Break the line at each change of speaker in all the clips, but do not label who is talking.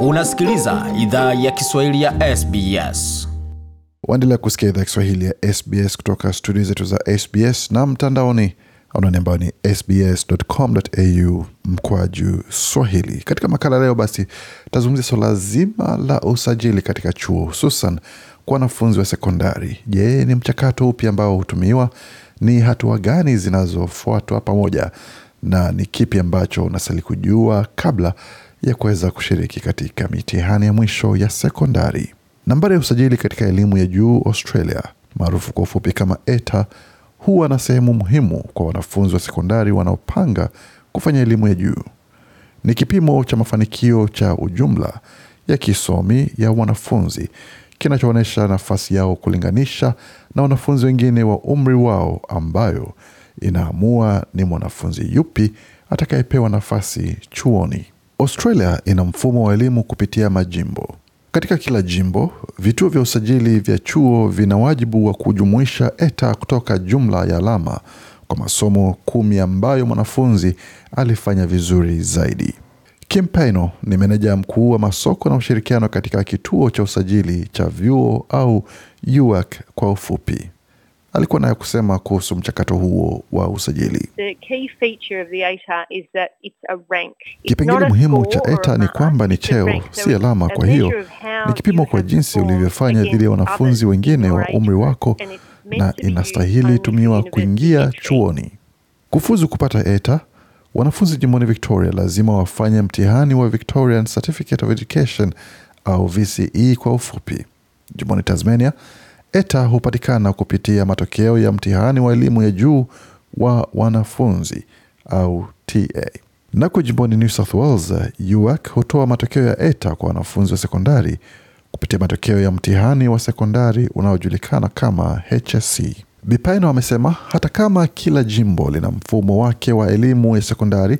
Unasikiliza idhaa ya Kiswahili ya SBS.
Waendelea kusikia idhaa Kiswahili ya SBS kutoka studio zetu za SBS na mtandaoni anwani ambayo ni sbs.com.au mkwaju swahili. Katika makala leo, basi tazungumzia swala zima la usajili katika chuo, hususan kwa wanafunzi wa sekondari. Je, ni mchakato upi ambao hutumiwa? Ni hatua gani zinazofuatwa pamoja na ni kipi ambacho unastahili kujua kabla ya kuweza kushiriki katika mitihani ya mwisho ya sekondari. Nambari ya usajili katika elimu ya juu Australia, maarufu kwa ufupi kama ETA, huwa na sehemu muhimu kwa wanafunzi wa sekondari wanaopanga kufanya elimu ya juu. Ni kipimo cha mafanikio cha ujumla ya kisomi ya wanafunzi kinachoonyesha nafasi yao kulinganisha na wanafunzi wengine wa umri wao, ambayo inaamua ni mwanafunzi yupi atakayepewa nafasi chuoni. Australia ina mfumo wa elimu kupitia majimbo. Katika kila jimbo, vituo vya usajili vya chuo vina wajibu wa kujumuisha ETA kutoka jumla ya alama kwa masomo kumi ambayo mwanafunzi alifanya vizuri zaidi. Kim Paino ni meneja mkuu wa masoko na ushirikiano katika kituo cha usajili cha vyuo au UAC kwa ufupi. Alikuwa nayo kusema kuhusu mchakato huo wa usajili.
The key feature of the ATAR is that it's a rank. It's
Kipengele muhimu cha ETA ni kwamba ni cheo, si alama. Kwa hiyo ni kipimo kwa jinsi ulivyofanya dhidi ya wanafunzi wengine wa umri wako na inastahili tumiwa kuingia chuoni. Kufuzu kupata ETA, wanafunzi jimboni Victoria lazima wafanye mtihani wa Victorian Certificate of Education au VCE kwa ufupi. Jimboni Tasmania, ETA hupatikana kupitia matokeo ya mtihani wa elimu ya juu wa wanafunzi au TA. Nako jimboni New South Wales, UAC hutoa matokeo ya ETA kwa wanafunzi wa sekondari kupitia matokeo ya mtihani wa sekondari unaojulikana kama HSC. Bipaino amesema hata kama kila jimbo lina mfumo wake wa elimu ya sekondari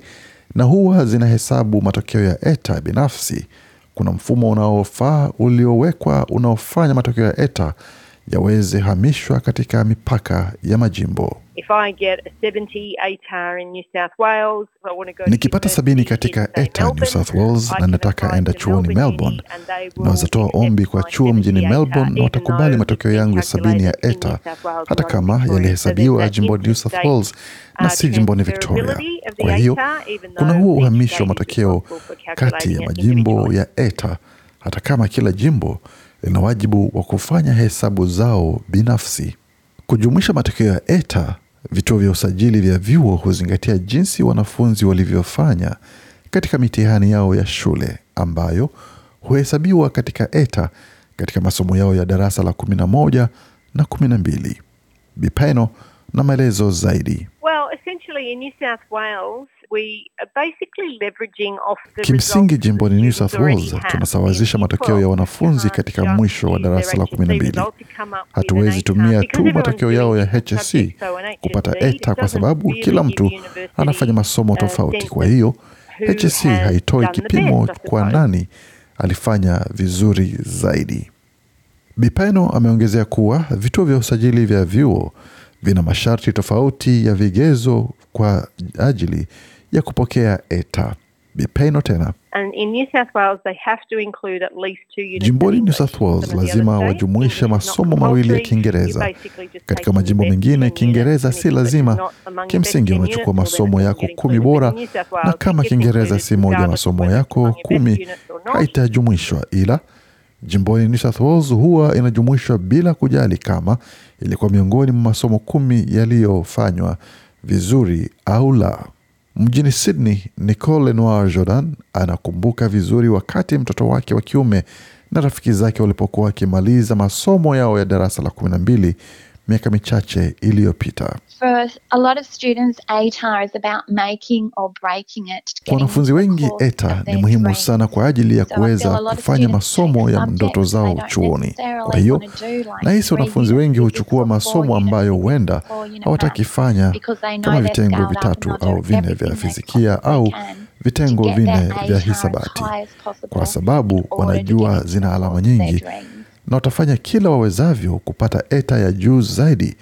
na huwa zinahesabu matokeo ya ETA binafsi, kuna mfumo unaofaa uliowekwa unaofanya matokeo ya ETA yaweze hamishwa katika mipaka ya majimbo.
If I get a 70 ATAR in New South Wales, I want to go to
Nikipata sabini katika ETA New South Wales na nataka enda chuoni
Melbourne
naweza toa ombi kwa chuo mjini
70
Melbourne na watakubali matokeo yangu ya sabini ya ETA hata kama yalihesabiwa jimboni New South Wales na
uh,
si jimboni Victoria. Kwa hiyo kuna huo uhamisho wa matokeo kati ya majimbo ya ETA, hata kama kila jimbo lina wajibu wa kufanya hesabu zao binafsi. Kujumuisha matokeo ya ETA, vituo vya usajili vya vyuo huzingatia jinsi wanafunzi walivyofanya katika mitihani yao ya shule ambayo huhesabiwa katika ETA katika masomo yao ya darasa la kumi na moja na kumi na mbili. Bipeno na maelezo zaidi.
Well, essentially in New South Wales, we are basically leveraging off the
Kimsingi jimboni New South Wales tunasawazisha matokeo ya wanafunzi katika mwisho wa darasa la kumi na mbili. Hatuwezi tumia tu matokeo yao ya HSC kupata ETA kwa sababu kila mtu anafanya masomo tofauti. Kwa hiyo HSC haitoi kipimo kwa nani alifanya vizuri zaidi. Bipeno ameongezea kuwa vituo vya usajili vya vyuo vina masharti tofauti ya vigezo kwa ajili ya kupokea ETA. Bipeno tena
And in New South Wales, they have to include at least two units
Jimboni New South Wales lazima wajumuishe masomo mawili ya. Kiingereza. Katika majimbo mengine Kiingereza si lazima. Kimsingi unachukua masomo yako kumi bora, na kama Kiingereza si moja masomo yako kumi haitajumuishwa, ila jimboni New South Wales huwa inajumuishwa bila kujali kama ilikuwa miongoni mwa masomo kumi yaliyofanywa vizuri au la. Mjini Sydney, Nicole Lenoir Jordan anakumbuka vizuri wakati mtoto wake wa kiume na rafiki zake walipokuwa wakimaliza masomo yao ya darasa la kumi na mbili miaka michache iliyopita.
For a lot of students, ATAR is about making or breaking it.
Kwa wanafunzi wengi ETA
of
ni muhimu sana kwa ajili ya kuweza
so
kufanya masomo ya ndoto zao chuoni. Kwa hiyo nahisi wanafunzi wengi huchukua masomo ambayo huenda hawatakifanya kama vitengo vitatu au vinne vya fizikia au vitengo vinne vya hisabati, kwa sababu wanajua zina alama nyingi. Na watafanya kila wawezavyo kupata ETA ya juu zaidi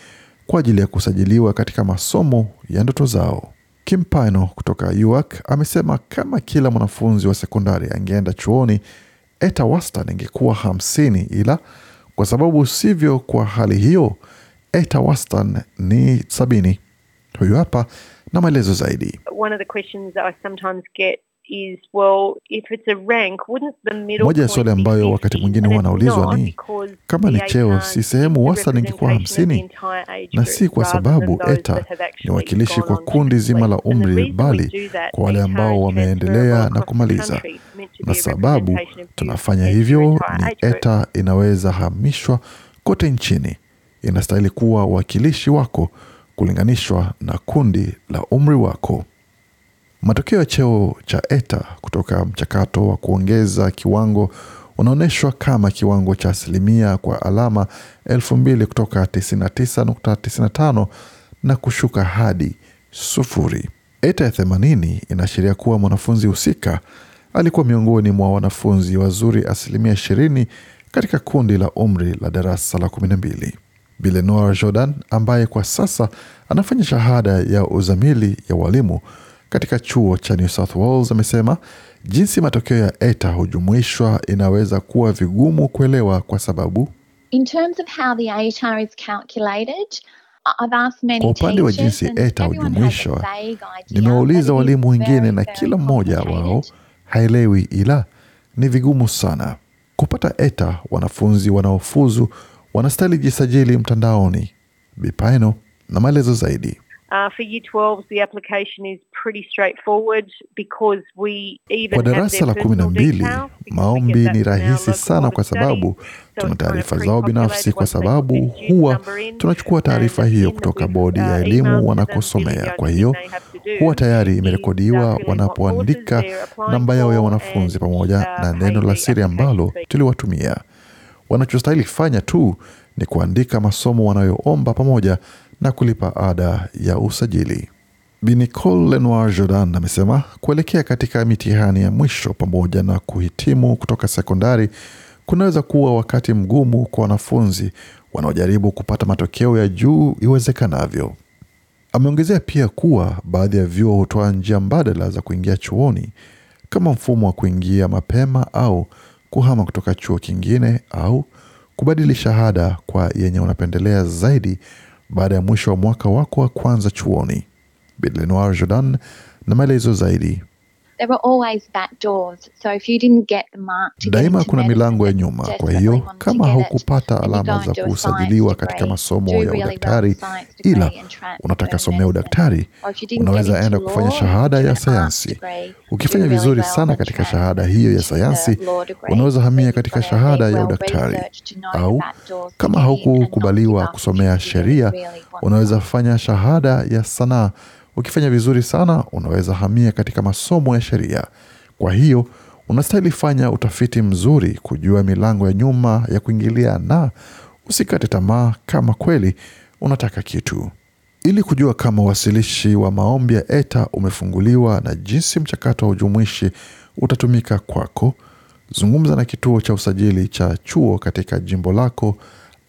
kwa ajili ya kusajiliwa katika masomo ya ndoto zao. Kim Pino kutoka UAC amesema kama kila mwanafunzi wa sekondari angeenda chuoni, ETA wastani ingekuwa hamsini, ila kwa sababu sivyo kwa hali hiyo, ETA wastani ni sabini. Huyu hapa na maelezo zaidi.
One of the questions that I sometimes get is, well, if it's a rank, wouldn't the middle
Moja ya swali ambayo wakati mwingine huwa
anaulizwa
ni, kama ni cheo, si sehemu
wasa
wastani ingekuwa
representation of the
50,
entire age
na si kwa sababu ETA ni wakilishi kwa kundi zima la umri, bali kwa wale ambao wameendelea na kumaliza. Na sababu tunafanya hivyo ni. ETA inaweza hamishwa kote nchini, inastahili kuwa wakilishi wako kulinganishwa na kundi la umri wako. Matokeo ya cheo cha ETA kutoka mchakato wa kuongeza kiwango unaonyeshwa kama kiwango cha asilimia kwa alama elfu mbili kutoka 99.95 na kushuka hadi sufuri. ETA ya 80 inaashiria kuwa mwanafunzi husika alikuwa miongoni mwa wanafunzi wazuri asilimia 20 katika kundi la umri la darasa la 12. Bilenoir Jordan ambaye kwa sasa anafanya shahada ya uzamili ya walimu katika chuo cha New South Wales amesema jinsi matokeo ya ETA hujumuishwa inaweza kuwa vigumu kuelewa kwa sababu
In terms of how the ATAR is calculated, I- I've asked many
Kwa upande wa jinsi ETA hujumuishwa, nimewauliza walimu wengine na kila mmoja wao haelewi, ila ni vigumu sana kupata ETA. Wanafunzi wanaofuzu wanastahili jisajili mtandaoni. Bipaino na maelezo zaidi.
Uh, for Year 12s, the application is pretty straightforward because we even
Kwa darasa la kumi na mbili maombi ni rahisi sana kwa sababu tuna taarifa zao binafsi, kwa sababu huwa tunachukua taarifa hiyo kutoka bodi ya
uh,
elimu wanakosomea. Kwa hiyo huwa tayari imerekodiwa
uh,
wanapoandika namba yao ya wanafunzi pamoja
uh,
na neno la siri ambalo tuliwatumia. Wanachostahili fanya tu ni kuandika masomo wanayoomba pamoja na kulipa ada ya usajili. Bi Nicole Lenoir Jordan amesema kuelekea katika mitihani ya mwisho pamoja na kuhitimu kutoka sekondari kunaweza kuwa wakati mgumu kwa wanafunzi wanaojaribu kupata matokeo ya juu iwezekanavyo. Ameongezea pia kuwa baadhi ya vyuo hutoa njia mbadala za kuingia chuoni kama mfumo wa kuingia mapema au kuhama kutoka chuo kingine au kubadili shahada kwa yenye unapendelea zaidi baada ya mwisho wa mwaka wako wa kwanza chuoni. bilenoir Jordan na maelezo zaidi.
There were always back doors, so if you didn't get the mark to
Daima kuna milango ya nyuma, kwa hiyo kama haukupata alama za kusajiliwa katika masomo ya udaktari, ila unataka somea udaktari, unaweza enda kufanya shahada ya sayansi. Ukifanya vizuri sana katika shahada hiyo ya sayansi, unaweza hamia katika shahada ya udaktari. Au kama haukukubaliwa kusomea sheria, unaweza fanya shahada ya sanaa. Ukifanya vizuri sana, unaweza hamia katika masomo ya sheria. Kwa hiyo unastahili fanya utafiti mzuri kujua milango ya nyuma ya kuingilia, na usikate tamaa kama kweli unataka kitu. Ili kujua kama uwasilishi wa maombi ya ETA umefunguliwa na jinsi mchakato wa ujumuishi utatumika kwako, zungumza na kituo cha usajili cha chuo katika jimbo lako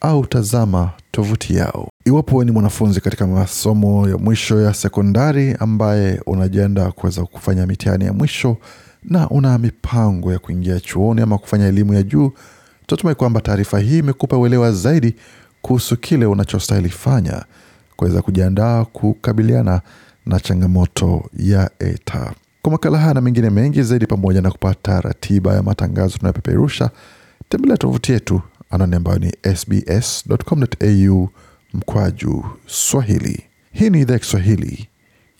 au tazama tovuti yao. Iwapo ni mwanafunzi katika masomo ya mwisho ya sekondari ambaye unajiandaa kuweza kufanya mitihani ya mwisho na una mipango ya kuingia chuoni ama kufanya elimu ya juu, tunatumai kwamba taarifa hii imekupa uelewa zaidi kuhusu kile unachostahili fanya kuweza kujiandaa kukabiliana na changamoto ya ETA. Kwa makala haya na mengine mengi zaidi, pamoja na kupata ratiba ya matangazo tunayopeperusha, tembelea tovuti yetu anwani ambayo ni sbs.com.au mkwaju Swahili. Hii ni idhaa ya Kiswahili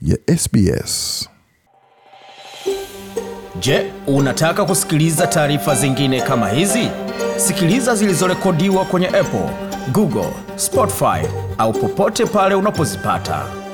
ya SBS.
Je, unataka kusikiliza taarifa zingine kama hizi? Sikiliza zilizorekodiwa kwenye Apple, Google, Spotify au popote pale unapozipata.